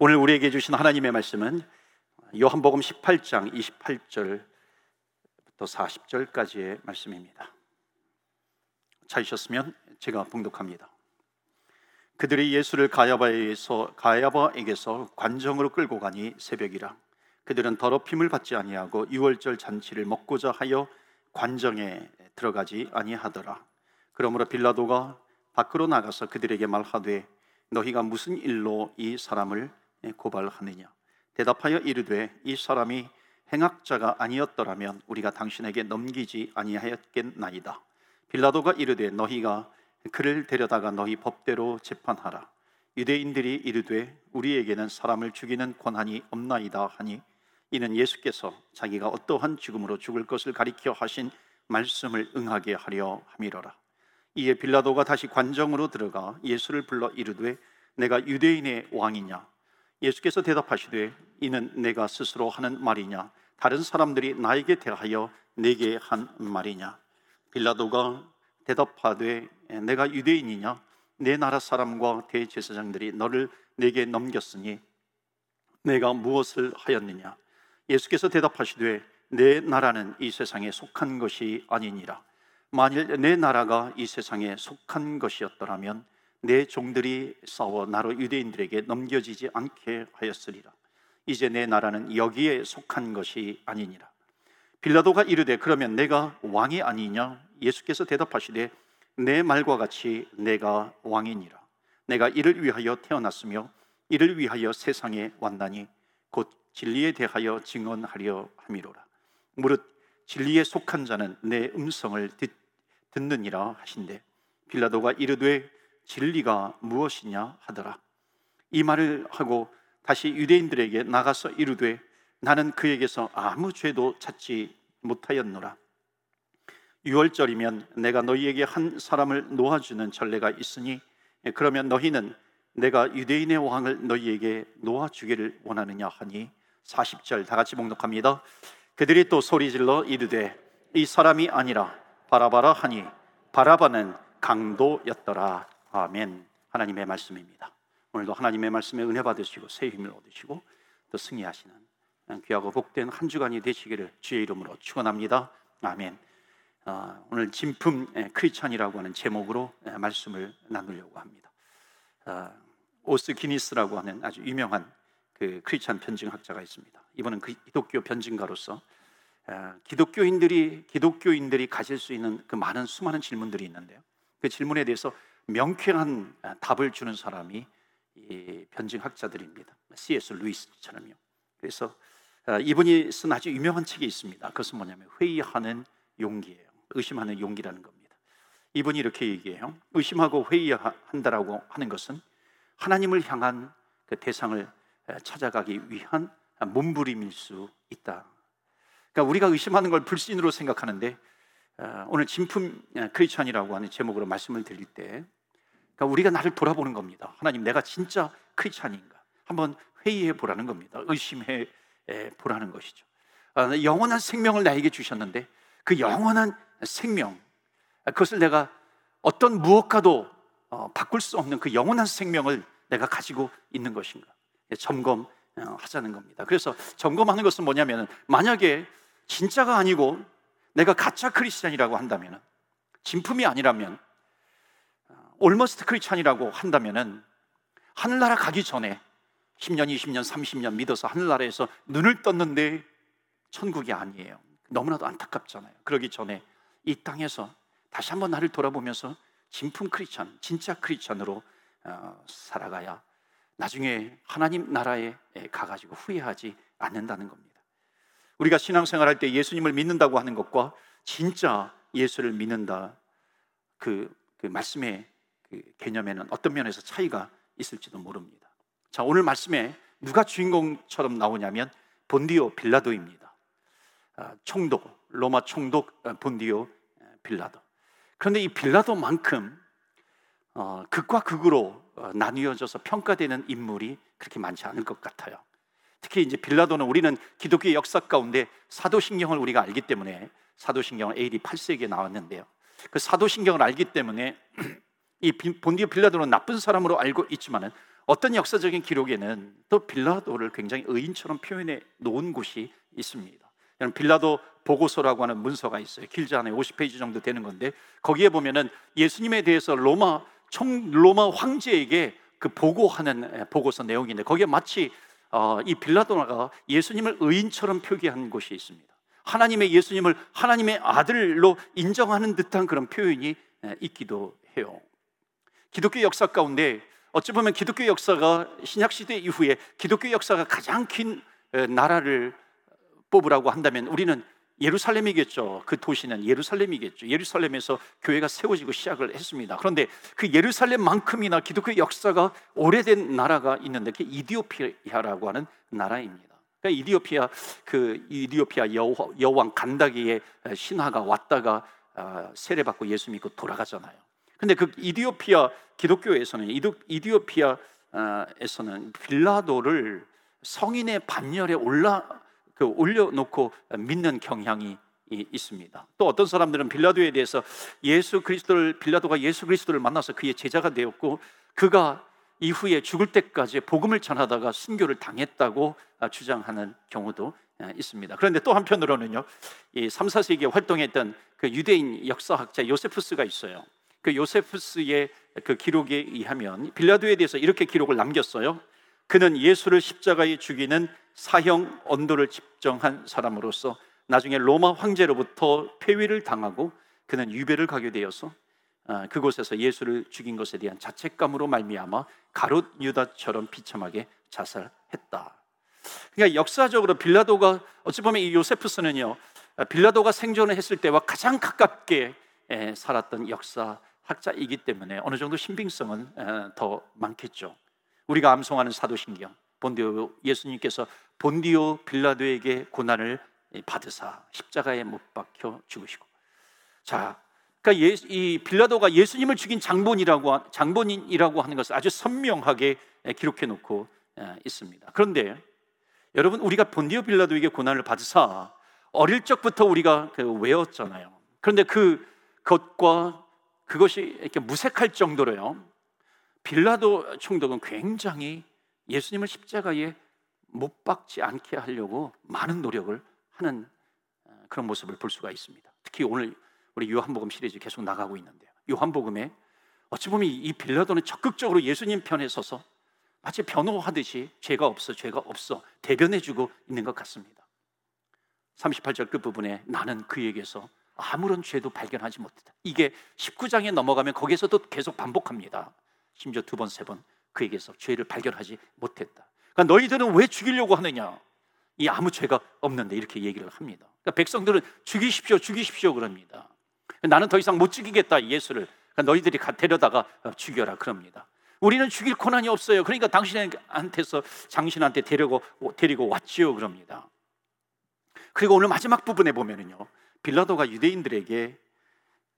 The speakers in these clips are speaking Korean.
오늘 우리에게 주신 하나님의 말씀은 요한복음 18장 28절부터 40절까지의 말씀입니다. 찾으셨으면 제가 봉독합니다. 그들이 예수를 가야바에서 가야바에게서 관정으로 끌고 가니 새벽이라 그들은 더럽힘을 받지 아니하고 유월절 잔치를 먹고자 하여 관정에 들어가지 아니하더라. 그러므로 빌라도가 밖으로 나가서 그들에게 말하되 너희가 무슨 일로 이 사람을 고발하느냐 대답하여 이르되 이 사람이 행악자가 아니었더라면 우리가 당신에게 넘기지 아니하였겠나이다. 빌라도가 이르되 너희가 그를 데려다가 너희 법대로 재판하라. 유대인들이 이르되 우리에게는 사람을 죽이는 권한이 없나이다 하니 이는 예수께서 자기가 어떠한 죽음으로 죽을 것을 가리켜 하신 말씀을 응하게 하려 함이로라. 이에 빌라도가 다시 관정으로 들어가 예수를 불러 이르되 내가 유대인의 왕이냐 예수께서 대답하시되 이는 내가 스스로 하는 말이냐? 다른 사람들이 나에게 대하여 내게 한 말이냐? 빌라도가 대답하되 내가 유대인이냐? 내 나라 사람과 대제사장들이 너를 내게 넘겼으니 내가 무엇을 하였느냐? 예수께서 대답하시되 내 나라는 이 세상에 속한 것이 아니니라. 만일 내 나라가 이 세상에 속한 것이었더라면 내 종들이 싸워 나로 유대인들에게 넘겨지지 않게 하였으리라. 이제 내 나라는 여기에 속한 것이 아니니라. 빌라도가 이르되 그러면 내가 왕이 아니냐? 예수께서 대답하시되 내 말과 같이 내가 왕이니라. 내가 이를 위하여 태어났으며 이를 위하여 세상에 왔나니 곧 진리에 대하여 증언하려 함이로라. 무릇 진리에 속한 자는 내 음성을 듣, 듣느니라 하신대. 빌라도가 이르되 진리가 무엇이냐 하더라 이 말을 하고 다시 유대인들에게 나가서 이르되 나는 그에게서 아무 죄도 찾지 못하였노라. 6월절이면 내가 너희에게 한 사람을 놓아주는 전례가 있으니 그러면 너희는 내가 유대인의 왕을 너희에게 놓아주기를 원하느냐 하니 40절 다 같이 봉독합니다. 그들이 또 소리질러 이르되 이 사람이 아니라 바라바라 하니 바라바는 강도였더라. 아멘. 하나님의 말씀입니다. 오늘도 하나님의 말씀에 은혜 받으시고 새 힘을 얻으시고 또 승리하시는 귀하고 복된 한 주간이 되시기를 주의 이름으로 축원합니다. 아멘. 어, 오늘 진품 크리찬이라고 하는 제목으로 말씀을 나누려고 합니다. 어, 오스 기니스라고 하는 아주 유명한 그 크리찬 변증학자가 있습니다. 이분은 그 기독교 변증가로서 어, 기독교인들이 기독교인들이 가질 수 있는 그 많은 수많은 질문들이 있는데요. 그 질문에 대해서 명쾌한 답을 주는 사람이 변증학자들입니다. C.S. 루이스처럼요. 그래서 어, 이분이 쓴 아주 유명한 책이 있습니다. 그것은 뭐냐면 회의하는 용기예요. 의심하는 용기라는 겁니다. 이분이 이렇게 얘기해요. 의심하고 회의한다라고 하는 것은 하나님을 향한 그 대상을 찾아가기 위한 몸부림일 수 있다. 그러니까 우리가 의심하는 걸 불신으로 생각하는데 어, 오늘 진품 크리스천이라고 하는 제목으로 말씀을 드릴 때 그러니까 우리가 나를 돌아보는 겁니다. 하나님, 내가 진짜 크리스찬인가? 한번 회의해 보라는 겁니다. 의심해 보라는 것이죠. 아, 영원한 생명을 나에게 주셨는데 그 영원한 생명, 그것을 내가 어떤 무엇과도 어, 바꿀 수 없는 그 영원한 생명을 내가 가지고 있는 것인가? 점검하자는 겁니다. 그래서 점검하는 것은 뭐냐면 만약에 진짜가 아니고 내가 가짜 크리스찬이라고 한다면 진품이 아니라면 almost Christian이라고 한다면은 하늘나라 가기 전에 10년, 20년, 30년 믿어서 하늘나라에서 눈을 떴는데 천국이 아니에요. 너무나도 안타깝잖아요. 그러기 전에 이 땅에서 다시 한번 나를 돌아보면서 진품 크리스찬, 진짜 크리스찬으로 어, 살아가야 나중에 하나님 나라에 가가지고 후회하지 않는다는 겁니다. 우리가 신앙생활 할 때 예수님을 믿는다고 하는 것과 진짜 예수를 믿는다 그, 그 말씀의 그 개념에는 어떤 면에서 차이가 있을지도 모릅니다. 자, 오늘 말씀에 누가 주인공처럼 나오냐면 본디오 빌라도입니다. 아, 총독, 로마 총독 아, 본디오 빌라도. 그런데 이 빌라도만큼 어, 극과 극으로 어, 나뉘어져서 평가되는 인물이 그렇게 많지 않을 것 같아요. 특히 이제 빌라도는 우리는 기독교 역사 가운데 사도신경을 우리가 알기 때문에 사도신경은 AD 8세기에 나왔는데요. 그 사도신경을 알기 때문에 이 본디오 빌라도는 나쁜 사람으로 알고 있지만은 어떤 역사적인 기록에는 또 빌라도를 굉장히 의인처럼 표현해 놓은 곳이 있습니다. 빌라도 보고서라고 하는 문서가 있어요. 길지 않아요. 50페이지 정도 되는 건데 거기에 보면은 예수님에 대해서 로마 총 로마 황제에게 그 보고하는 보고서 내용인데 거기에 마치 어, 이 빌라도가 예수님을 의인처럼 표기한 곳이 있습니다. 하나님의 예수님을 하나님의 아들로 인정하는 듯한 그런 표현이 있기도 해요. 기독교 역사 가운데 어찌 보면 기독교 역사가 신약 시대 이후에 기독교 역사가 가장 긴 나라를 뽑으라고 한다면 우리는 예루살렘이겠죠. 그 도시는 예루살렘이겠죠. 예루살렘에서 교회가 세워지고 시작을 했습니다. 그런데 그 예루살렘만큼이나 기독교 역사가 오래된 나라가 있는데 그게 이디오피아라고 하는 나라입니다. 그러니까 이디오피아 그 이디오피아 여, 왕 간다기의 신화가 왔다가 아, 세례받고 예수 믿고 돌아가잖아요. 근데 그 이디오피아 기독교에서는 이디오피아에서는 빌라도를 성인의 반열에 올라 그 올려놓고 믿는 경향이 있습니다. 또 어떤 사람들은 빌라도에 대해서 예수 그리스도를 빌라도가 예수 그리스도를 만나서 그의 제자가 되었고 그가 이후에 죽을 때까지 복음을 전하다가 순교를 당했다고 주장하는 경우도 있습니다. 그런데 또 한편으로는요, 이 3, 4세기에 활동했던 그 유대인 역사학자 요세푸스가 있어요. 그 요세푸스의 그 기록에 의하면 빌라도에 대해서 이렇게 기록을 남겼어요. 그는 예수를 십자가에 죽이는 사형 언도를 집정한 사람으로서 나중에 로마 황제로부터 폐위를 당하고 그는 유배를 가게 되어서 아, 그곳에서 예수를 죽인 것에 대한 자책감으로 말미암아 가롯 유다처럼 비참하게 자살했다. 그러니까 역사적으로 빌라도가 어찌 보면 이 요세프스는요 빌라도가 생존을 했을 때와 가장 가깝게 살았던 역사 학자이기 때문에 어느 정도 신빙성은 더 많겠죠. 우리가 암송하는 사도신경 본디오 예수님께서 본디오 빌라도에게 고난을 받으사 십자가에 못 박혀 죽으시고 자 그러니까 예, 이 빌라도가 예수님을 죽인 장본이라고 장본인이라고 하는 것을 아주 선명하게 기록해 놓고 있습니다. 그런데 여러분 우리가 본디오 빌라도에게 고난을 받으사 어릴 적부터 우리가 그 외웠잖아요. 그런데 그 것과 그것이 이렇게 무색할 정도로요. 빌라도 총독은 굉장히 예수님을 십자가에 못 박지 않게 하려고 많은 노력을 하는 어, 그런 모습을 볼 수가 있습니다. 특히 오늘 우리 요한복음 시리즈 계속 나가고 있는데요. 요한복음에 어찌 보면 이 빌라도는 적극적으로 예수님 편에 서서 마치 변호하듯이 죄가 없어, 죄가 없어 대변해주고 있는 것 같습니다. 38절 끝부분에 나는 그에게서 아무런 죄도 발견하지 못했다. 이게 19장에 넘어가면 거기서도 계속 반복합니다. 심지어 두 번, 세 번 그에게서 죄를 발견하지 못했다. 그러니까 너희들은 왜 죽이려고 하느냐? 이 아무 죄가 없는데 이렇게 얘기를 합니다. 그러니까 백성들은 죽이십시오, 죽이십시오 그럽니다. 나는 더 이상 못 죽이겠다 예수를. 그러니까 너희들이 데려다가 죽여라 그럽니다. 우리는 죽일 고난이 없어요. 그러니까 당신한테서 당신한테 데리고 데리고 왔지요 그럽니다. 그리고 오늘 마지막 부분에 보면은요, 빌라도가 유대인들에게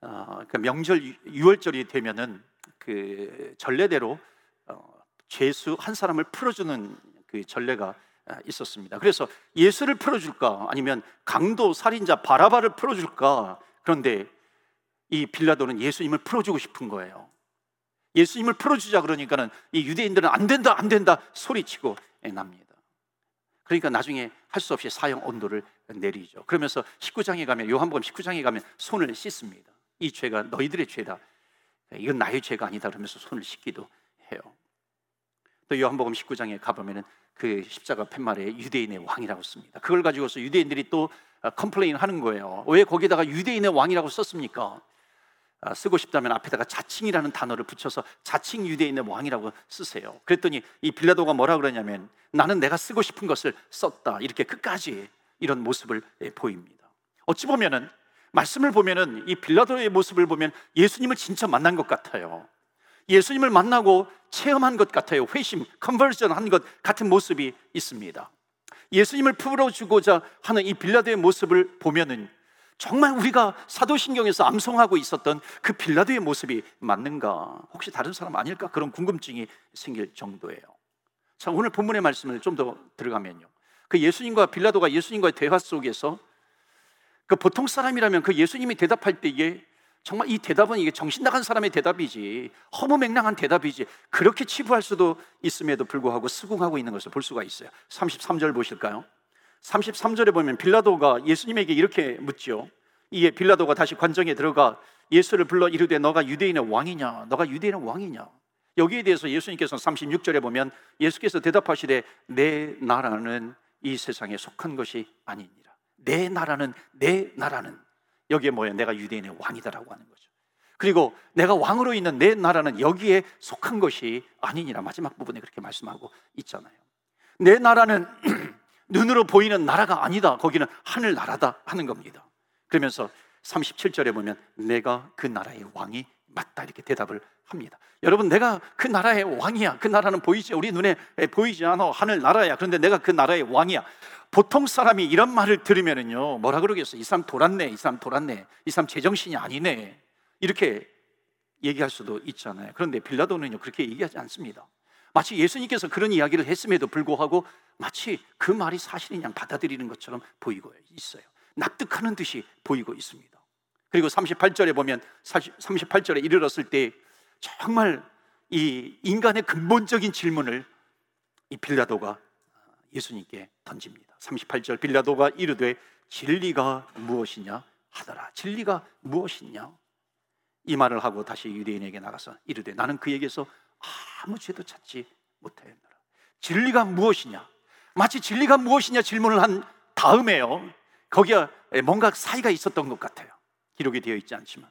어, 그 명절 유월절이 되면은 그 전례대로 어, 죄수 한 사람을 풀어주는 그 전례가 아, 있었습니다. 그래서 예수를 풀어줄까 아니면 강도 살인자 바라바를 풀어줄까 그런데 이 빌라도는 예수님을 풀어주고 싶은 거예요. 예수님을 풀어주자 그러니까는 이 유대인들은 안 된다 안 된다 소리치고 납니다. 그러니까 나중에 할 수 없이 사형 온도를 내리죠. 그러면서 19장에 가면 요한복음 19장에 가면 손을 씻습니다. 이 죄가 너희들의 죄다. 이건 나의 죄가 아니다 그러면서 손을 씻기도 해요. 또 요한복음 19장에 가보면은 그 십자가 팻말에 유대인의 왕이라고 씁니다. 그걸 가지고서 유대인들이 또 complain 하는 거예요. 왜 거기다가 유대인의 왕이라고 썼습니까? 아, 쓰고 싶다면 앞에다가 자칭이라는 단어를 붙여서 자칭 유대인의 왕이라고 쓰세요. 그랬더니 이 빌라도가 뭐라 그러냐면 나는 내가 쓰고 싶은 것을 썼다. 이렇게 끝까지 이런 모습을 예, 보입니다. 어찌 보면은 말씀을 보면은 이 빌라도의 모습을 보면 예수님을 진짜 만난 것 같아요. 예수님을 만나고 체험한 것 같아요. 회심, 컨버전 한 것 같은 모습이 있습니다. 예수님을 풀어주고자 하는 이 빌라도의 모습을 보면은 정말 우리가 사도신경에서 암송하고 있었던 그 빌라도의 모습이 맞는가? 혹시 다른 사람 아닐까? 그런 궁금증이 생길 정도예요. 자, 오늘 본문의 말씀을 좀 더 들어가면요. 그 예수님과 빌라도가 예수님과의 대화 속에서 그 보통 사람이라면 그 예수님이 대답할 때에 정말 이 대답은 이게 정신 나간 사람의 대답이지 허무맹랑한 대답이지 그렇게 치부할 수도 있음에도 불구하고 수긍하고 있는 것을 볼 수가 있어요. 33절 보실까요? 33절에 보면 빌라도가 예수님에게 이렇게 묻죠. 이에 빌라도가 다시 관정에 들어가 예수를 불러 이르되 너가 유대인의 왕이냐? 너가 유대인의 왕이냐? 여기에 대해서 예수님께서 36절에 보면 예수께서 대답하시되 내 나라는 이 세상에 속한 것이 아니니라. 내 나라는 내 나라는 여기에 뭐예요? 내가 유대인의 왕이다라고 하는 거죠. 그리고 내가 왕으로 있는 내 나라는 여기에 속한 것이 아니니라 마지막 부분에 그렇게 말씀하고 있잖아요. 내 나라는 눈으로 보이는 나라가 아니다. 거기는 하늘 나라다 하는 겁니다. 그러면서 37절에 보면 내가 그 나라의 왕이 맞다 이렇게 대답을 합니다. 여러분 내가 그 나라의 왕이야. 그 나라는 보이지 우리 눈에 보이지 않아 하늘 나라야. 그런데 내가 그 나라의 왕이야. 보통 사람이 이런 말을 들으면은요 뭐라 그러겠어? 이 사람 돌았네. 이 사람 돌았네. 이 사람 제정신이 아니네. 이렇게 얘기할 수도 있잖아요. 그런데 빌라도는요 그렇게 얘기하지 않습니다. 마치 예수님께서 그런 이야기를 했음에도 불구하고 마치 그 말이 사실인 양 받아들이는 것처럼 보이고 있어요. 납득하는 듯이 보이고 있습니다. 그리고 38절에 보면 38절에 이르렀을 때 정말 이 인간의 근본적인 질문을 이 빌라도가 예수님께 던집니다. 38절 빌라도가 이르되 진리가 무엇이냐 하더라. 진리가 무엇이냐? 이 말을 하고 다시 유대인에게 나가서 이르되 나는 그에게서 아무 죄도 찾지 못하였노라. 진리가 무엇이냐? 마치 진리가 무엇이냐 질문을 한 다음에요. 거기에 뭔가 사이가 있었던 것 같아요. 기록이 되어 있지 않지만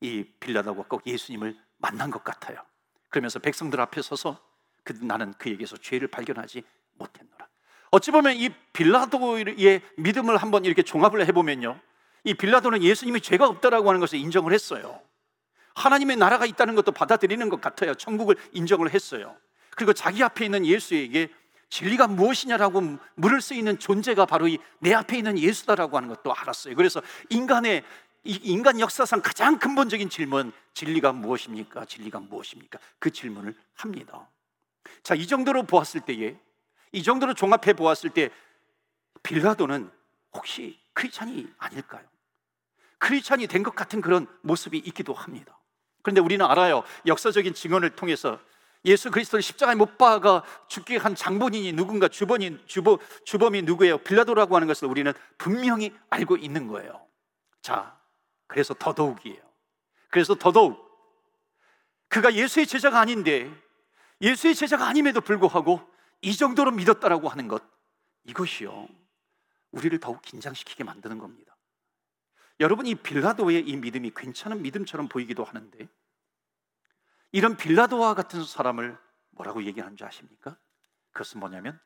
이 빌라도가 꼭 예수님을 만난 것 같아요. 그러면서 백성들 앞에 서서 그, 나는 그에게서 죄를 발견하지 못했노라. 어찌 보면 이 빌라도의 믿음을 한번 이렇게 종합을 해보면요. 이 빌라도는 예수님이 죄가 없다라고 하는 것을 인정을 했어요. 하나님의 나라가 있다는 것도 받아들이는 것 같아요. 천국을 인정을 했어요. 그리고 자기 앞에 있는 예수에게 진리가 무엇이냐라고 물을 수 있는 존재가 바로 이 내 앞에 있는 예수다라고 하는 것도 알았어요. 그래서 인간의 인간 역사상 가장 근본적인 질문, 진리가 무엇입니까? 진리가 무엇입니까? 그 질문을 합니다. 자, 이 정도로 보았을 때에, 이 정도로 종합해 보았을 때, 빌라도는 혹시 크리찬이 아닐까요? 크리찬이 된 것 같은 그런 모습이 있기도 합니다. 그런데 우리는 알아요. 역사적인 증언을 통해서 예수 그리스도를 십자가에 못 박아 죽게 한 장본인이 누군가 주범이 주범, 주범이 누구예요? 빌라도라고 하는 것을 우리는 분명히 알고 있는 거예요. 자, 그래서 더더욱이에요. 그래서 더더욱 그가 예수의 제자가 아닌데 예수의 제자가 아님에도 불구하고 이 정도로 믿었다라고 하는 것 이것이요. 우리를 더욱 긴장시키게 만드는 겁니다. 여러분 이 빌라도의 이 믿음이 괜찮은 믿음처럼 보이기도 하는데 이런 빌라도와 같은 사람을 뭐라고 얘기하는 줄 아십니까? 그것은 뭐냐면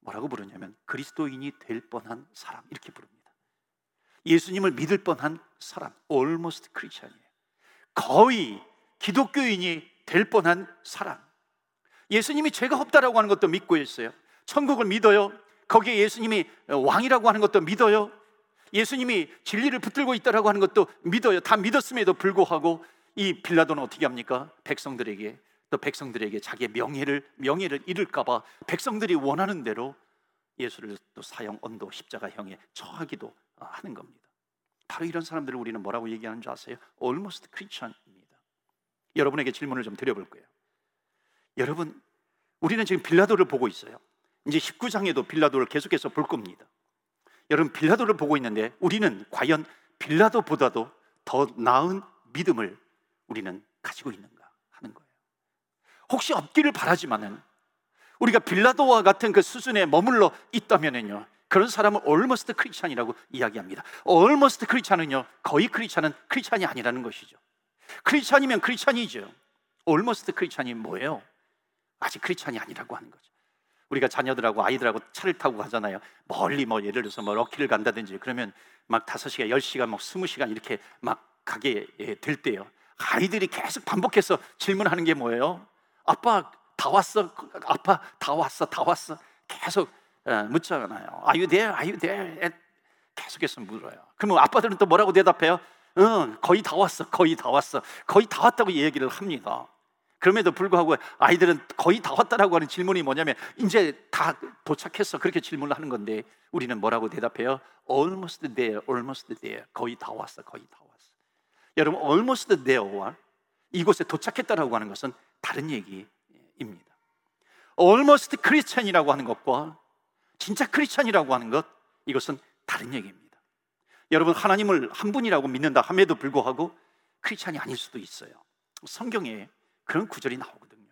뭐라고 부르냐면 그리스도인이 될 뻔한 사람 이렇게 부릅니다. 예수님을 믿을 뻔한 사람, almost Christian이에요. 거의 기독교인이 될 뻔한 사람. 예수님이 죄가 없다라고 하는 것도 믿고 있어요. 천국을 믿어요. 거기에 예수님이 왕이라고 하는 것도 믿어요. 예수님이 진리를 붙들고 있다라고 하는 것도 믿어요. 다 믿었음에도 불구하고 이 빌라도는 어떻게 합니까? 백성들에게 또 백성들에게 자기의 명예를 명예를 잃을까봐 백성들이 원하는 대로 예수를 또 사형 언도 십자가형에 처하기도 하는 겁니다. 바로 이런 사람들을 우리는 뭐라고 얘기하는 줄 아세요? Almost Christian입니다. 여러분에게 질문을 좀 드려볼 거예요. 여러분, 우리는 지금 빌라도를 보고 있어요. 이제 19장에도 빌라도를 계속해서 볼 겁니다. 여러분, 빌라도를 보고 있는데 우리는 과연 빌라도보다도 더 나은 믿음을 우리는 가지고 있는가 하는 거예요. 혹시 없기를 바라지만은 우리가 빌라도와 같은 그 수준에 머물러 있다면은요. 그런 사람을 almost 크리스찬이라고 이야기합니다. almost 크리스찬은요. 거의 크리스찬은 크리스찬이 아니라는 것이죠. 크리스찬이면 크리스찬이죠. almost 크리스찬이 뭐예요? 아직 크리스찬이 아니라고 하는 거죠. 우리가 자녀들하고 아이들하고 차를 타고 가잖아요. 멀리 뭐 예를 들어서 뭐 럭키를 간다든지 그러면 막 다섯 시간, 열 시간, 막 스무 시간 이렇게 막 가게 될 때요. 아이들이 계속 반복해서 질문하는 게 뭐예요? 아빠 다 왔어? 아빠 다 왔어? 다 왔어? 계속 어, 묻잖아요. Are you there? Are you there? 계속해서 물어요. 그러면 아빠들은 또 뭐라고 대답해요? 응, 거의 다 왔어. 거의 다 왔어. 거의 다 왔다고 얘기를 합니다. 그럼에도 불구하고 아이들은 거의 다 왔다라고 하는 질문이 뭐냐면 이제 다 도착했어. 그렇게 질문을 하는 건데 우리는 뭐라고 대답해요? Almost there, almost there. 거의 다 왔어. 거의 다 왔어. 여러분 almost there와 이곳에 도착했다라고 하는 것은 다른 얘기입니다. almost 크리스천이라고 하는 것과 진짜 크리스천이라고 하는 것 이것은 다른 얘기입니다. 여러분 하나님을 한 분이라고 믿는다 함에도 불구하고 크리스천이 아닐 수도 있어요. 성경에 그런 구절이 나오거든요.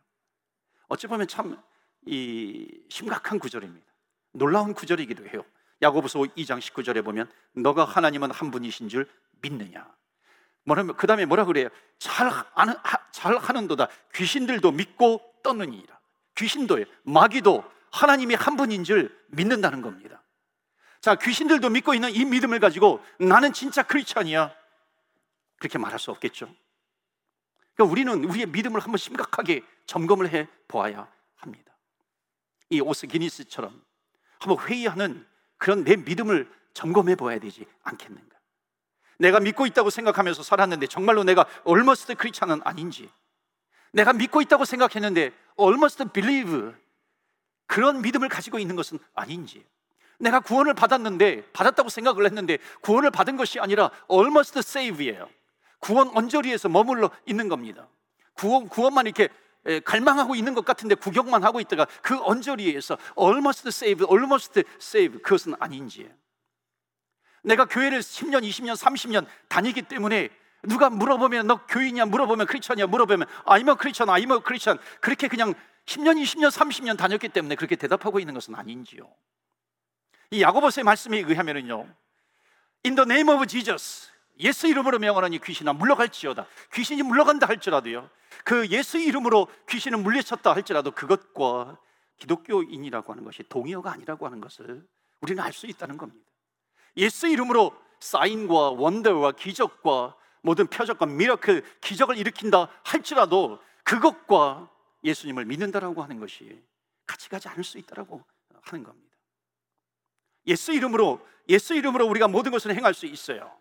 어찌 보면 참 이 심각한 구절입니다. 놀라운 구절이기도 해요. 야고보서 2장 19절에 보면 너가 하나님은 한 분이신 줄 믿느냐? 뭐냐면 그 다음에 뭐라 그래요? 잘 하는 잘 하는도다 귀신들도 믿고 떠느니라. 귀신도요, 마귀도 하나님이 한 분인 줄 믿는다는 겁니다. 자, 귀신들도 믿고 있는 이 믿음을 가지고 나는 진짜 크리스천이야. 그렇게 말할 수 없겠죠. 그러니까 우리는 우리의 믿음을 한번 심각하게 점검을 해 보아야 합니다. 이 오스 기니스처럼 한번 회의하는 그런 내 믿음을 점검해 보아야 되지 않겠는가? 내가 믿고 있다고 생각하면서 살았는데 정말로 내가 almost 크리스천은 아닌지 내가 믿고 있다고 생각했는데 almost believe 그런 믿음을 가지고 있는 것은 아닌지 내가 구원을 받았는데 받았다고 생각을 했는데 구원을 받은 것이 아니라 almost save예요. 구원 언저리에서 머물러 있는 겁니다. 구원 구원만 이렇게 갈망하고 있는 것 같은데 구경만 하고 있다가 그 언저리에서 almost save, almost save 그것은 아닌지. 내가 교회를 10년, 20년, 30년 다니기 때문에 누가 물어보면 너 교인이야 물어보면 크리스천이야 물어보면 아이머 크리스천 아이머 크리스천 그렇게 그냥 10년 20년 30년 다녔기 때문에 그렇게 대답하고 있는 것은 아닌지요? 이 야고보서의 말씀에 의하면은요 In the name of Jesus 예수 이름으로 명하노니 귀신아 물러갈지어다. 귀신이 물러간다 할지라도요 그 예수 이름으로 귀신을 물리쳤다 할지라도 그것과 기독교인이라고 하는 것이 동의어가 아니라고 하는 것을 우리는 알 수 있다는 겁니다 예수 이름으로 sign과 wonder와 기적과 모든 표적과 miracle 기적을 일으킨다 할지라도 그것과 예수님을 믿는다라고 하는 것이 같이 가지 않을 수 있다라고 하는 겁니다. 예수 이름으로 예수 이름으로 우리가 모든 것을 행할 수 있어요.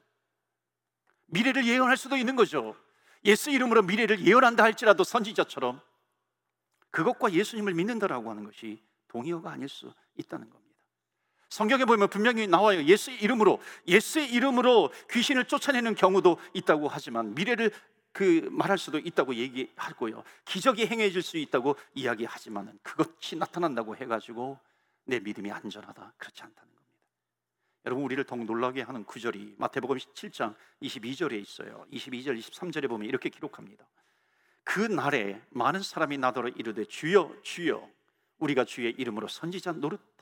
미래를 예언할 수도 있는 거죠. 예수 이름으로 미래를 예언한다 할지라도 선지자처럼 그것과 예수님을 믿는다라고 하는 것이 동의어가 아닐 수 있다는 겁니다. 성경에 보면 분명히 나와요. 예수의 이름으로 예수의 이름으로 귀신을 쫓아내는 경우도 있다고 하지만 미래를 그 말할 수도 있다고 얘기하고요. 기적이 행해질 수 있다고 이야기하지만은 그것이 나타난다고 해가지고 내 믿음이 안전하다 그렇지 않다는 겁니다. 여러분 우리를 더욱 놀라게 하는 구절이 마태복음 17장 22절에 있어요. 22절 23절에 보면 이렇게 기록합니다. 그 날에 많은 사람이 나더러 이르되 주여 주여 우리가 주의 이름으로 선지자 노릇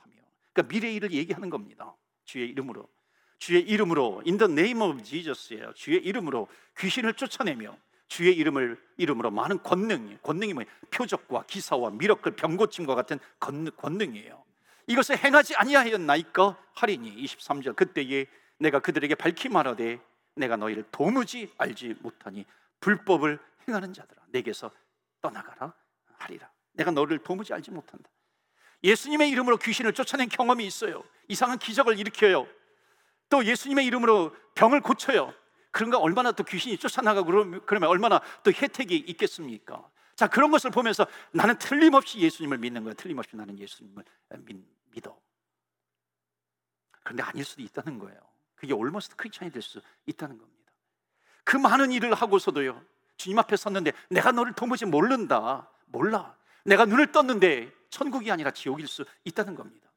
그러니까 미래 일을 얘기하는 겁니다. 주의 이름으로. 주의 이름으로 in the name of Jesus예요. 주의 이름으로 귀신을 쫓아내며 주의 이름을 이름으로 많은 권능, 권능이 뭐예요? 표적과 기사와 미러클 병 고침과 같은 권능이에요. 이것을 행하지 아니하였나이까 하리니 23절 그때에 내가 그들에게 밝히 말하되 내가 너희를 도무지 알지 못하니 불법을 행하는 자들아 내게서 떠나가라 하리라. 내가 너를 도무지 알지 못한다. 예수님의 이름으로 귀신을 쫓아낸 경험이 있어요. 이상한 기적을 일으켜요. 또 예수님의 이름으로 병을 고쳐요. 그런가 얼마나 또 귀신이 쫓아나가고 그러면 얼마나 또 혜택이 있겠습니까? 자, 그런 것을 보면서 나는 틀림없이 예수님을 믿는 거야. 틀림없이 나는 예수님을 믿어. 그런데 아닐 수도 있다는 거예요. 그게 올머스트 크리스천이 될 수 있다는 겁니다. 그 많은 일을 하고서도요. 주님 앞에 섰는데 내가 너를 도무지 모른다. 몰라. 내가 눈을 떴는데 천국이 아니라 지옥일 수 있다는 겁니다.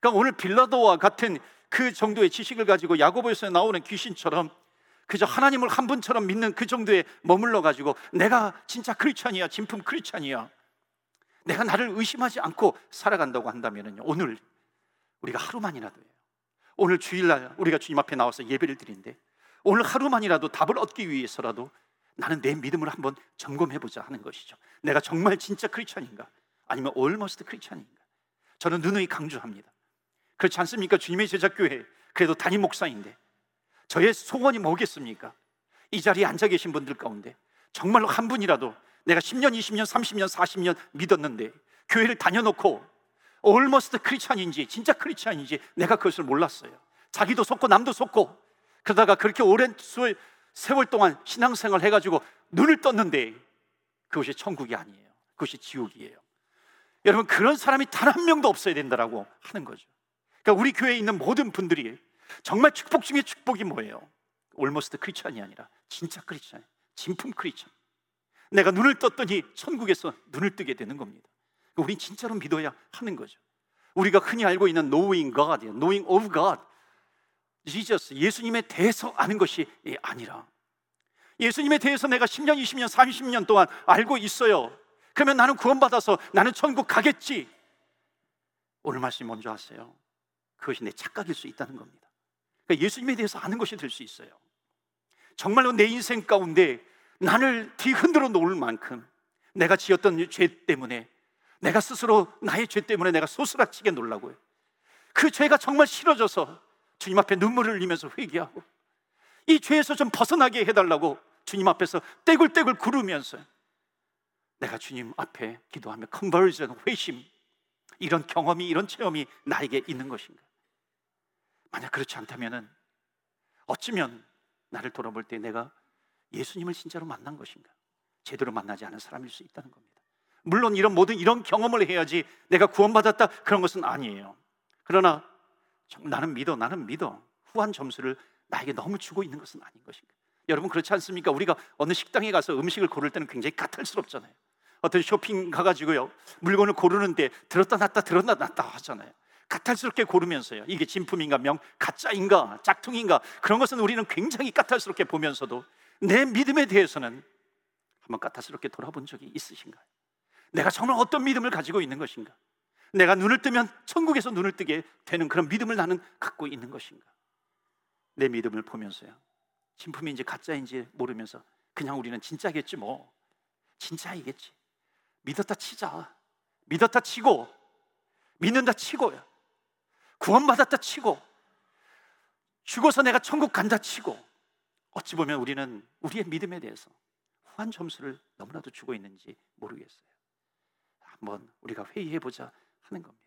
그러니까 오늘 빌라도와 같은 그 정도의 지식을 가지고 야고보에서 나오는 귀신처럼 그저 하나님을 한 분처럼 믿는 그 정도에 머물러 가지고 내가 진짜 크리스찬이야, 진품 크리스찬이야. 내가 나를 의심하지 않고 살아간다고 한다면요. 오늘 우리가 하루만이라도요. 오늘 주일날 우리가 주님 앞에 나와서 예배를 드린데 오늘 하루만이라도 답을 얻기 위해서라도 나는 내 믿음을 한번 점검해 보자 하는 것이죠. 내가 정말 진짜 크리스찬인가? 아니면 almost 크리스찬인가? 저는 누누이 강조합니다. 그렇지 않습니까? 주님의 제자교회 그래도 담임 목사인데 저의 소원이 뭐겠습니까? 이 자리에 앉아 계신 분들 가운데 정말로 한 분이라도 내가 10년, 20년, 30년, 40년 믿었는데 교회를 다녀놓고 almost 크리스찬인지 진짜 크리스찬인지 내가 그것을 몰랐어요. 자기도 속고 남도 속고 그러다가 그렇게 오랜 세월 동안 신앙생활 해가지고 눈을 떴는데 그것이 천국이 아니에요. 그것이 지옥이에요. 여러분 그런 사람이 단 한 명도 없어야 된다라고 하는 거죠. 그러니까 우리 교회에 있는 모든 분들이 정말 축복 중에 축복이 뭐예요? almost 크리스천이 아니라 진짜 크리스찬, 진품 크리스찬. 내가 눈을 떴더니 천국에서 눈을 뜨게 되는 겁니다. 우리 진짜로 믿어야 하는 거죠. 우리가 흔히 알고 있는 knowing God, knowing of God, Jesus, 예수님에 대해서 아는 것이 아니라 예수님에 대해서 내가 10년, 20년, 30년 동안 알고 있어요. 그러면 나는 구원받아서 나는 천국 가겠지. 오늘 말씀 먼저 하세요. 그것이 내 착각일 수 있다는 겁니다. 그러니까 예수님에 대해서 아는 것이 될 수 있어요. 정말로 내 인생 가운데 나를 뒤흔들어 놓을 만큼 내가 지었던 죄 때문에 내가 스스로 나의 죄 때문에 내가 소스라치게 놀라고요. 그 죄가 정말 싫어져서 주님 앞에 눈물을 흘리면서 회개하고 이 죄에서 좀 벗어나게 해달라고 주님 앞에서 떼굴떼굴 구르면서 내가 주님 앞에 기도하며 컨버전 회심 이런 경험이 이런 체험이 나에게 있는 것인가? 만약 그렇지 않다면은 어쩌면 나를 돌아볼 때 내가 예수님을 진짜로 만난 것인가? 제대로 만나지 않은 사람일 수 있다는 겁니다. 물론 이런 모든 이런 경험을 해야지 내가 구원받았다 그런 것은 아니에요. 그러나 나는 믿어, 나는 믿어. 후한 점수를 나에게 너무 주고 있는 것은 아닌 것인가? 여러분 그렇지 않습니까? 우리가 어느 식당에 가서 음식을 고를 때는 굉장히 까탈스럽잖아요. 어떤 쇼핑 가가지고요 물건을 고르는데 들었다 놨다 들었다 놨다 하잖아요. 까탈스럽게 고르면서요. 이게 진품인가 명 가짜인가 짝퉁인가 그런 것은 우리는 굉장히 까탈스럽게 보면서도 내 믿음에 대해서는 한번 까탈스럽게 돌아본 적이 있으신가요? 내가 정말 어떤 믿음을 가지고 있는 것인가? 내가 눈을 뜨면 천국에서 눈을 뜨게 되는 그런 믿음을 나는 갖고 있는 것인가? 내 믿음을 보면서요. 진품인지 가짜인지 모르면서 그냥 우리는 진짜겠지 뭐. 진짜이겠지. 믿었다 치자. 믿었다 치고 믿는다 치고요. 구원받았다 치고 죽어서 내가 천국 간다 치고 어찌 보면 우리는 우리의 믿음에 대해서 후한 점수를 너무나도 주고 있는지 모르겠어요. 한번 우리가 회의해 보자 하는 겁니다.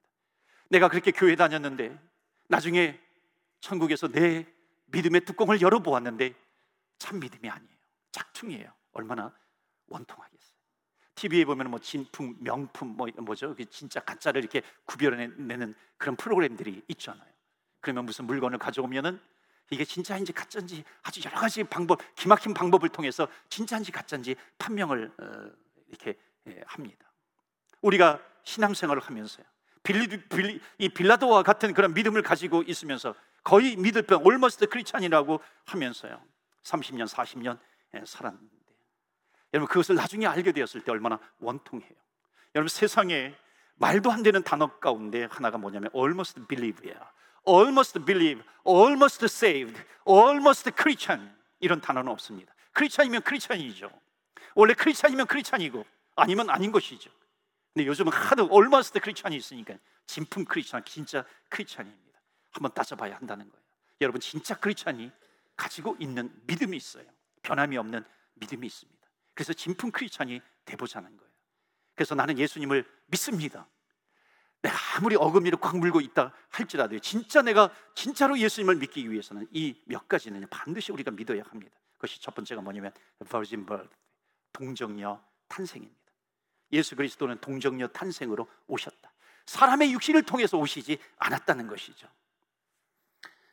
내가 그렇게 교회 다녔는데 나중에 천국에서 내 믿음의 뚜껑을 열어 보았는데 참 믿음이 아니에요. 짝퉁이에요. 얼마나 원통하겠어요. TV에 보면 뭐 진품, 명품 뭐 뭐죠? 진짜 가짜를 이렇게 구별해내는 그런 프로그램들이 있잖아요. 그러면 무슨 물건을 가져오면은 이게 진짜인지 가짜인지 아주 여러 가지 방법, 기막힌 방법을 통해서 진짜인지 가짜인지 판명을 어, 이렇게 예, 합니다. 우리가 신앙생활을 하면서요. 빌리, 빌리, 이 빌라도와 같은 그런 믿음을 가지고 있으면서 거의 믿을 뻔 almost 크리스찬이라고 하면서요. 30년, 40년 예, 살았는데 여러분 그것을 나중에 알게 되었을 때 얼마나 원통해요. 여러분 세상에 말도 안 되는 단어 가운데 하나가 뭐냐면 almost believe예요. almost believe, almost saved, almost Christian 이런 단어는 없습니다. 크리스찬이면 크리스찬이죠. 원래 크리스찬이면 크리스찬이고 아니면 아닌 것이죠. 근데 요즘은 하도 almost 크리스찬이 있으니까 진품 크리스찬, 진짜 크리스찬입니다. 한번 따져봐야 한다는 거예요. 여러분 진짜 크리스찬이 가지고 있는 믿음이 있어요. 변함이 없는 믿음이 있습니다. 그래서 진품 크리스찬이 돼보자는 거예요. 그래서 나는 예수님을 믿습니다. 내가 아무리 어금니를 꽉 물고 있다 할지라도 진짜 내가 진짜로 예수님을 믿기 위해서는 이 몇 가지는 반드시 우리가 믿어야 합니다. 그것이 첫 번째가 뭐냐면 virgin birth, 동정녀 탄생입니다. 예수 그리스도는 동정녀 탄생으로 오셨다. 사람의 육신을 통해서 오시지 않았다는 것이죠.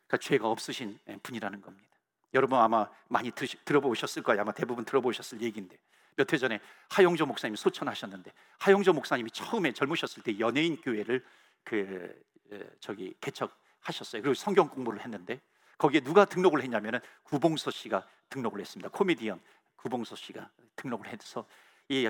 그러니까 죄가 없으신 분이라는 겁니다. 여러분 아마 많이 드 들어보셨을 거예요. 아마 대부분 들어보셨을 얘기인데 몇 해 전에 하용조 목사님이 소천하셨는데 하용조 목사님이 처음에 젊으셨을 때 연예인 교회를 그 저기 개척하셨어요. 그리고 성경 공부를 했는데 거기에 누가 등록을 했냐면은 구봉서 씨가 등록을 했습니다. 코미디언 구봉서 씨가 등록을 해서 이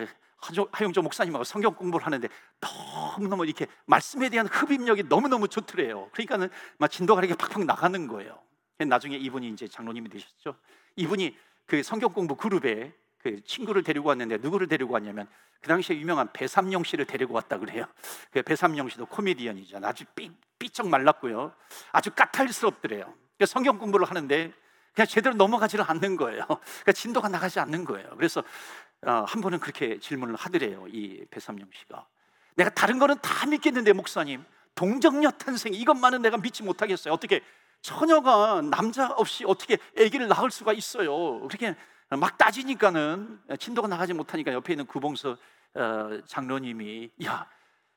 하용조 목사님하고 성경 공부를 하는데 너무너무 이렇게 말씀에 대한 흡입력이 너무너무 좋더래요. 그러니까는 막 진도가 이렇게 팍팍 나가는 거예요. 나중에 이분이 이제 장로님이 되셨죠. 이분이 그 성경 공부 그룹에 그 친구를 데리고 왔는데 누구를 데리고 왔냐면 그 당시에 유명한 배삼영 씨를 데리고 왔다 그래요. 그 배삼영 씨도 코미디언이죠. 아주 삐, 삐쩍 말랐고요. 아주 까탈스럽더래요. 그 성경 공부를 하는데 그냥 제대로 넘어가지를 않는 거예요. 그러니까 진도가 나가지 않는 거예요. 그래서 어, 한 번은 그렇게 질문을 하더래요. 이 배삼영 씨가 내가 다른 거는 다 믿겠는데 목사님 동정녀 탄생 이것만은 내가 믿지 못하겠어요. 어떻게 처녀가 남자 없이 어떻게 아기를 낳을 수가 있어요? 그렇게 막 따지니까는 진도가 나가지 못하니까 옆에 있는 구봉서 어, 장로님이 야,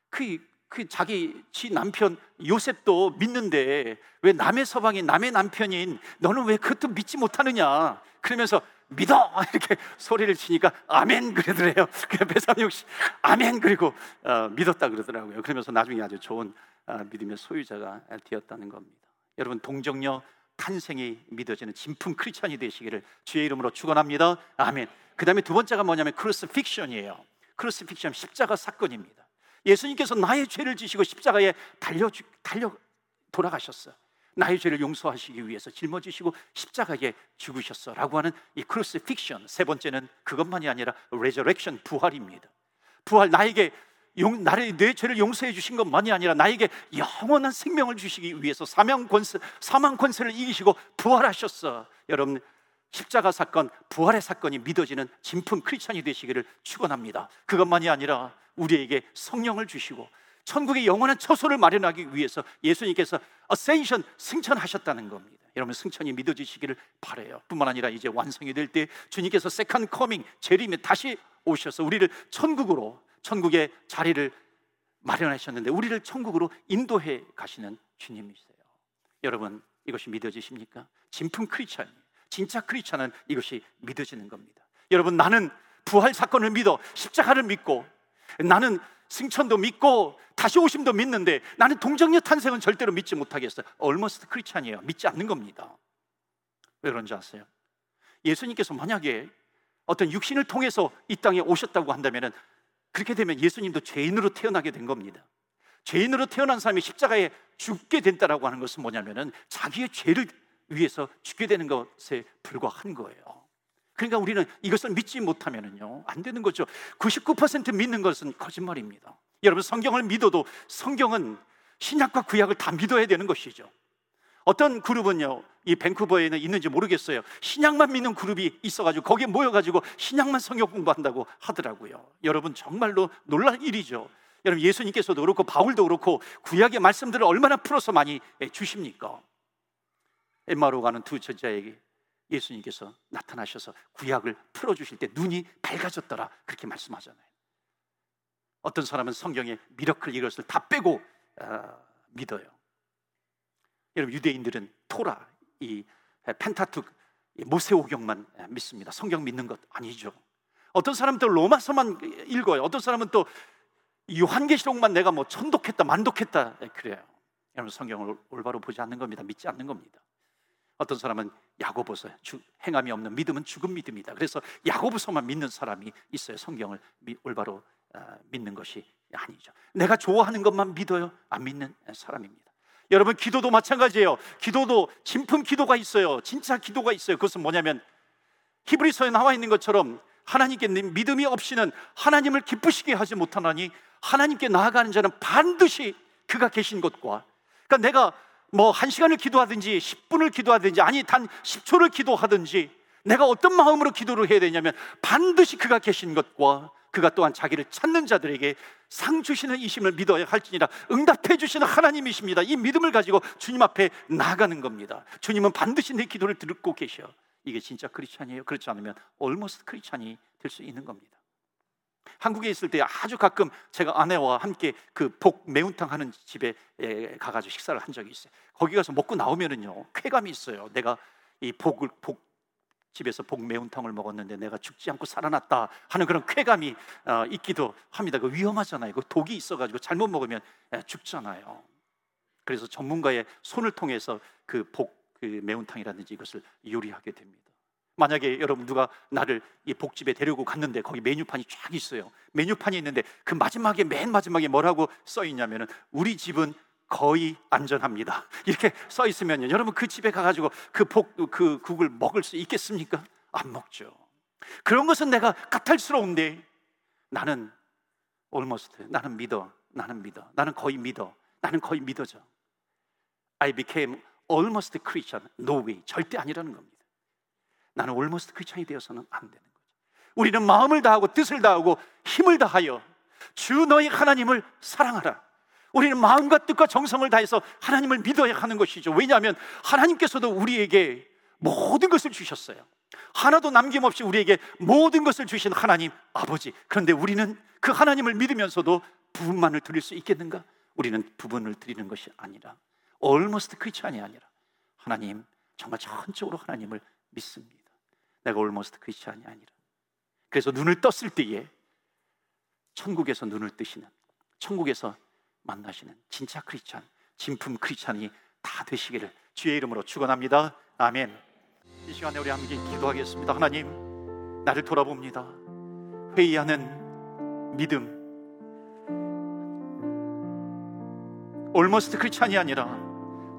그, 그 자기 지 남편 요셉도 믿는데 왜 남의 서방인 남의 남편인 너는 왜 그것도 믿지 못하느냐? 그러면서 믿어 이렇게 소리를 치니까 아멘 그러더래요. 그 배삼육 씨 아멘 그리고 어, 믿었다 그러더라고요. 그러면서 나중에 아주 좋은 어, 믿음의 소유자가 되었다는 겁니다. 여러분 동정녀 탄생이 믿어지는 진품 크리스천이 되시기를 주의 이름으로 축원합니다. 아멘. 그다음에 두 번째가 뭐냐면 crucifixion이에요. crucifixion 십자가 사건입니다. 예수님께서 나의 죄를 지시고 십자가에 달려 달려 돌아가셨어요. 나의 죄를 용서하시기 위해서 짊어지시고 십자가에 죽으셨어라고 하는 이 crucifixion. 세 번째는 그것만이 아니라 resurrection 부활입니다. 부활 나에게 용, 나를 내 죄를 용서해 주신 것만이 아니라 나에게 영원한 생명을 주시기 위해서 사명 권세, 사망 권세를 이기시고 부활하셨어. 여러분 십자가 사건, 부활의 사건이 믿어지는 진품 크리스천이 되시기를 축원합니다. 그것만이 아니라 우리에게 성령을 주시고 천국의 영원한 처소를 마련하기 위해서 예수님께서 ascension 승천하셨다는 겁니다. 여러분 승천이 믿어지시기를 바래요. 뿐만 아니라 이제 완성이 될 때 주님께서 second coming 재림에 다시 오셔서 우리를 천국으로 천국의 자리를 마련하셨는데 우리를 천국으로 인도해 가시는 주님이세요. 여러분 이것이 믿어지십니까? 진품 크리스천 진짜 크리스천은 이것이 믿어지는 겁니다. 여러분 나는 부활 사건을 믿어 십자가를 믿고 나는 승천도 믿고 다시 오심도 믿는데 나는 동정녀 탄생은 절대로 믿지 못하겠어요. 얼머스트 크리스찬이에요. 믿지 않는 겁니다. 왜 그런지 아세요? 예수님께서 만약에 어떤 육신을 통해서 이 땅에 오셨다고 한다면 그렇게 되면 예수님도 죄인으로 태어나게 된 겁니다. 죄인으로 태어난 사람이 십자가에 죽게 된다라고 하는 것은 뭐냐면은 자기의 죄를 위해서 죽게 되는 것에 불과한 거예요. 그러니까 우리는 이것을 믿지 못하면은요, 안 되는 거죠. 99% 믿는 것은 거짓말입니다. 여러분, 성경을 믿어도 성경은 신약과 구약을 다 믿어야 되는 것이죠. 어떤 그룹은요, 이 밴쿠버에는 있는지 모르겠어요. 신약만 믿는 그룹이 있어가지고 거기에 모여가지고 신약만 성경 공부한다고 하더라고요. 여러분, 정말로 놀랄 일이죠. 여러분, 예수님께서도 그렇고 바울도 그렇고 구약의 말씀들을 얼마나 풀어서 많이 주십니까? 엠마로 가는 두 저자에게 예수님께서 나타나셔서 구약을 풀어주실 때 눈이 밝아졌더라 그렇게 말씀하잖아요. 어떤 사람은 성경에 미러클 이것을 다 빼고 어, 믿어요. 여러분 유대인들은 토라 이 펜타툭 모세오경만 믿습니다. 성경 믿는 것 아니죠. 어떤 사람들 로마서만 읽어요. 어떤 사람은 또 요한계시록만 내가 뭐 천독했다 만독했다 그래요. 여러분 성경을 올바로 보지 않는 겁니다. 믿지 않는 겁니다. 어떤 사람은 야고보서 행함이 없는 믿음은 죽은 믿음이다. 그래서 야고보서만 믿는 사람이 있어요. 성경을 올바로 어, 믿는 것이 아니죠. 내가 좋아하는 것만 믿어요. 안 믿는 사람입니다. 여러분 기도도 마찬가지예요. 기도도 진품 기도가 있어요. 진짜 기도가 있어요. 그것은 뭐냐면 히브리서에 나와 있는 것처럼 하나님께 믿음이 없이는 하나님을 기쁘시게 하지 못하나니 하나님께 나아가는 자는 반드시 그가 계신 것과 그러니까 내가 뭐 한 시간을 기도하든지 10분을 기도하든지 아니 단 10초를 기도하든지 내가 어떤 마음으로 기도를 해야 되냐면 반드시 그가 계신 것과 그가 또한 자기를 찾는 자들에게 상 주시는 이심을 믿어야 할지니라 응답해 주시는 하나님이십니다. 이 믿음을 가지고 주님 앞에 나가는 겁니다. 주님은 반드시 내 기도를 듣고 계셔. 이게 진짜 크리스찬이에요. 그렇지 않으면 almost 크리스찬이 될 수 있는 겁니다. 한국에 있을 때 아주 가끔 제가 아내와 함께 그 복 매운탕 하는 집에 가가지고 식사를 한 적이 있어요. 거기 가서 먹고 나오면은요 쾌감이 있어요. 내가 이 복을 복 집에서 복 매운탕을 먹었는데 내가 죽지 않고 살아났다 하는 그런 쾌감이 어, 있기도 합니다. 그 위험하잖아요. 그 독이 있어가지고 잘못 먹으면 죽잖아요. 그래서 전문가의 손을 통해서 그복 그 매운탕이라든지 이것을 요리하게 됩니다. 만약에 여러분 누가 나를 이 복집에 데리고 갔는데 거기 메뉴판이 쫙 있어요. 메뉴판이 있는데 그 마지막에 맨 마지막에 뭐라고 써 있냐면은 우리 집은 거의 안전합니다. 이렇게 써 있으면요. 여러분 그 집에 가가지고 그 복, 그 국을 먹을 수 있겠습니까? 안 먹죠. 그런 것은 내가 까탈스러운데 나는 almost 나는 믿어. 나는 믿어. 나는 거의 믿어. 나는 거의 믿어져. I became almost Christian. No way. 절대 아니라는 겁니다. 나는 올머스트 크리스천이 되어서는 안 되는 거죠. 우리는 마음을 다하고 뜻을 다하고 힘을 다하여 주 너희 하나님을 사랑하라. 우리는 마음과 뜻과 정성을 다해서 하나님을 믿어야 하는 것이죠. 왜냐하면 하나님께서도 우리에게 모든 것을 주셨어요. 하나도 남김없이 우리에게 모든 것을 주신 하나님 아버지. 그런데 우리는 그 하나님을 믿으면서도 부분만을 드릴 수 있겠는가? 우리는 부분을 드리는 것이 아니라 almost 크리스천이 아니라 하나님 정말 전적으로 하나님을 믿습니다. 내가 almost 크리스찬이 아니라 그래서 눈을 떴을 때에 천국에서 눈을 뜨시는 천국에서 만나시는 진짜 크리스찬 진품 크리스찬이 다 되시기를 주의 이름으로 축원합니다. 아멘. 이 시간에 우리 함께 기도하겠습니다. 하나님, 나를 돌아봅니다. 회의하는 믿음. 올머스트 크리스찬이 아니라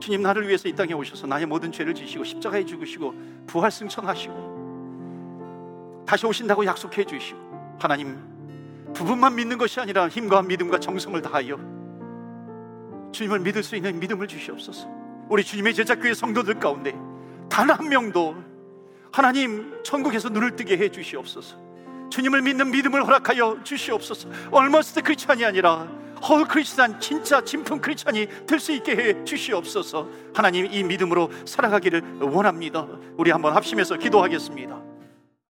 주님 나를 위해서 이 땅에 오셔서 나의 모든 죄를 지시고 십자가에 죽으시고 부활 승천하시고 다시 오신다고 약속해 주시고 하나님 부분만 믿는 것이 아니라 힘과 믿음과 정성을 다하여 주님을 믿을 수 있는 믿음을 주시옵소서. 우리 주님의 제자교회 성도들 가운데 단 한 명도 하나님 천국에서 눈을 뜨게 해 주시옵소서. 주님을 믿는 믿음을 허락하여 주시옵소서. 얼머스트 크리스찬이 아니라 헐 크리스찬 진짜 진품 크리스찬이 될 수 있게 해 주시옵소서. 하나님 이 믿음으로 살아가기를 원합니다. 우리 한번 합심해서 기도하겠습니다.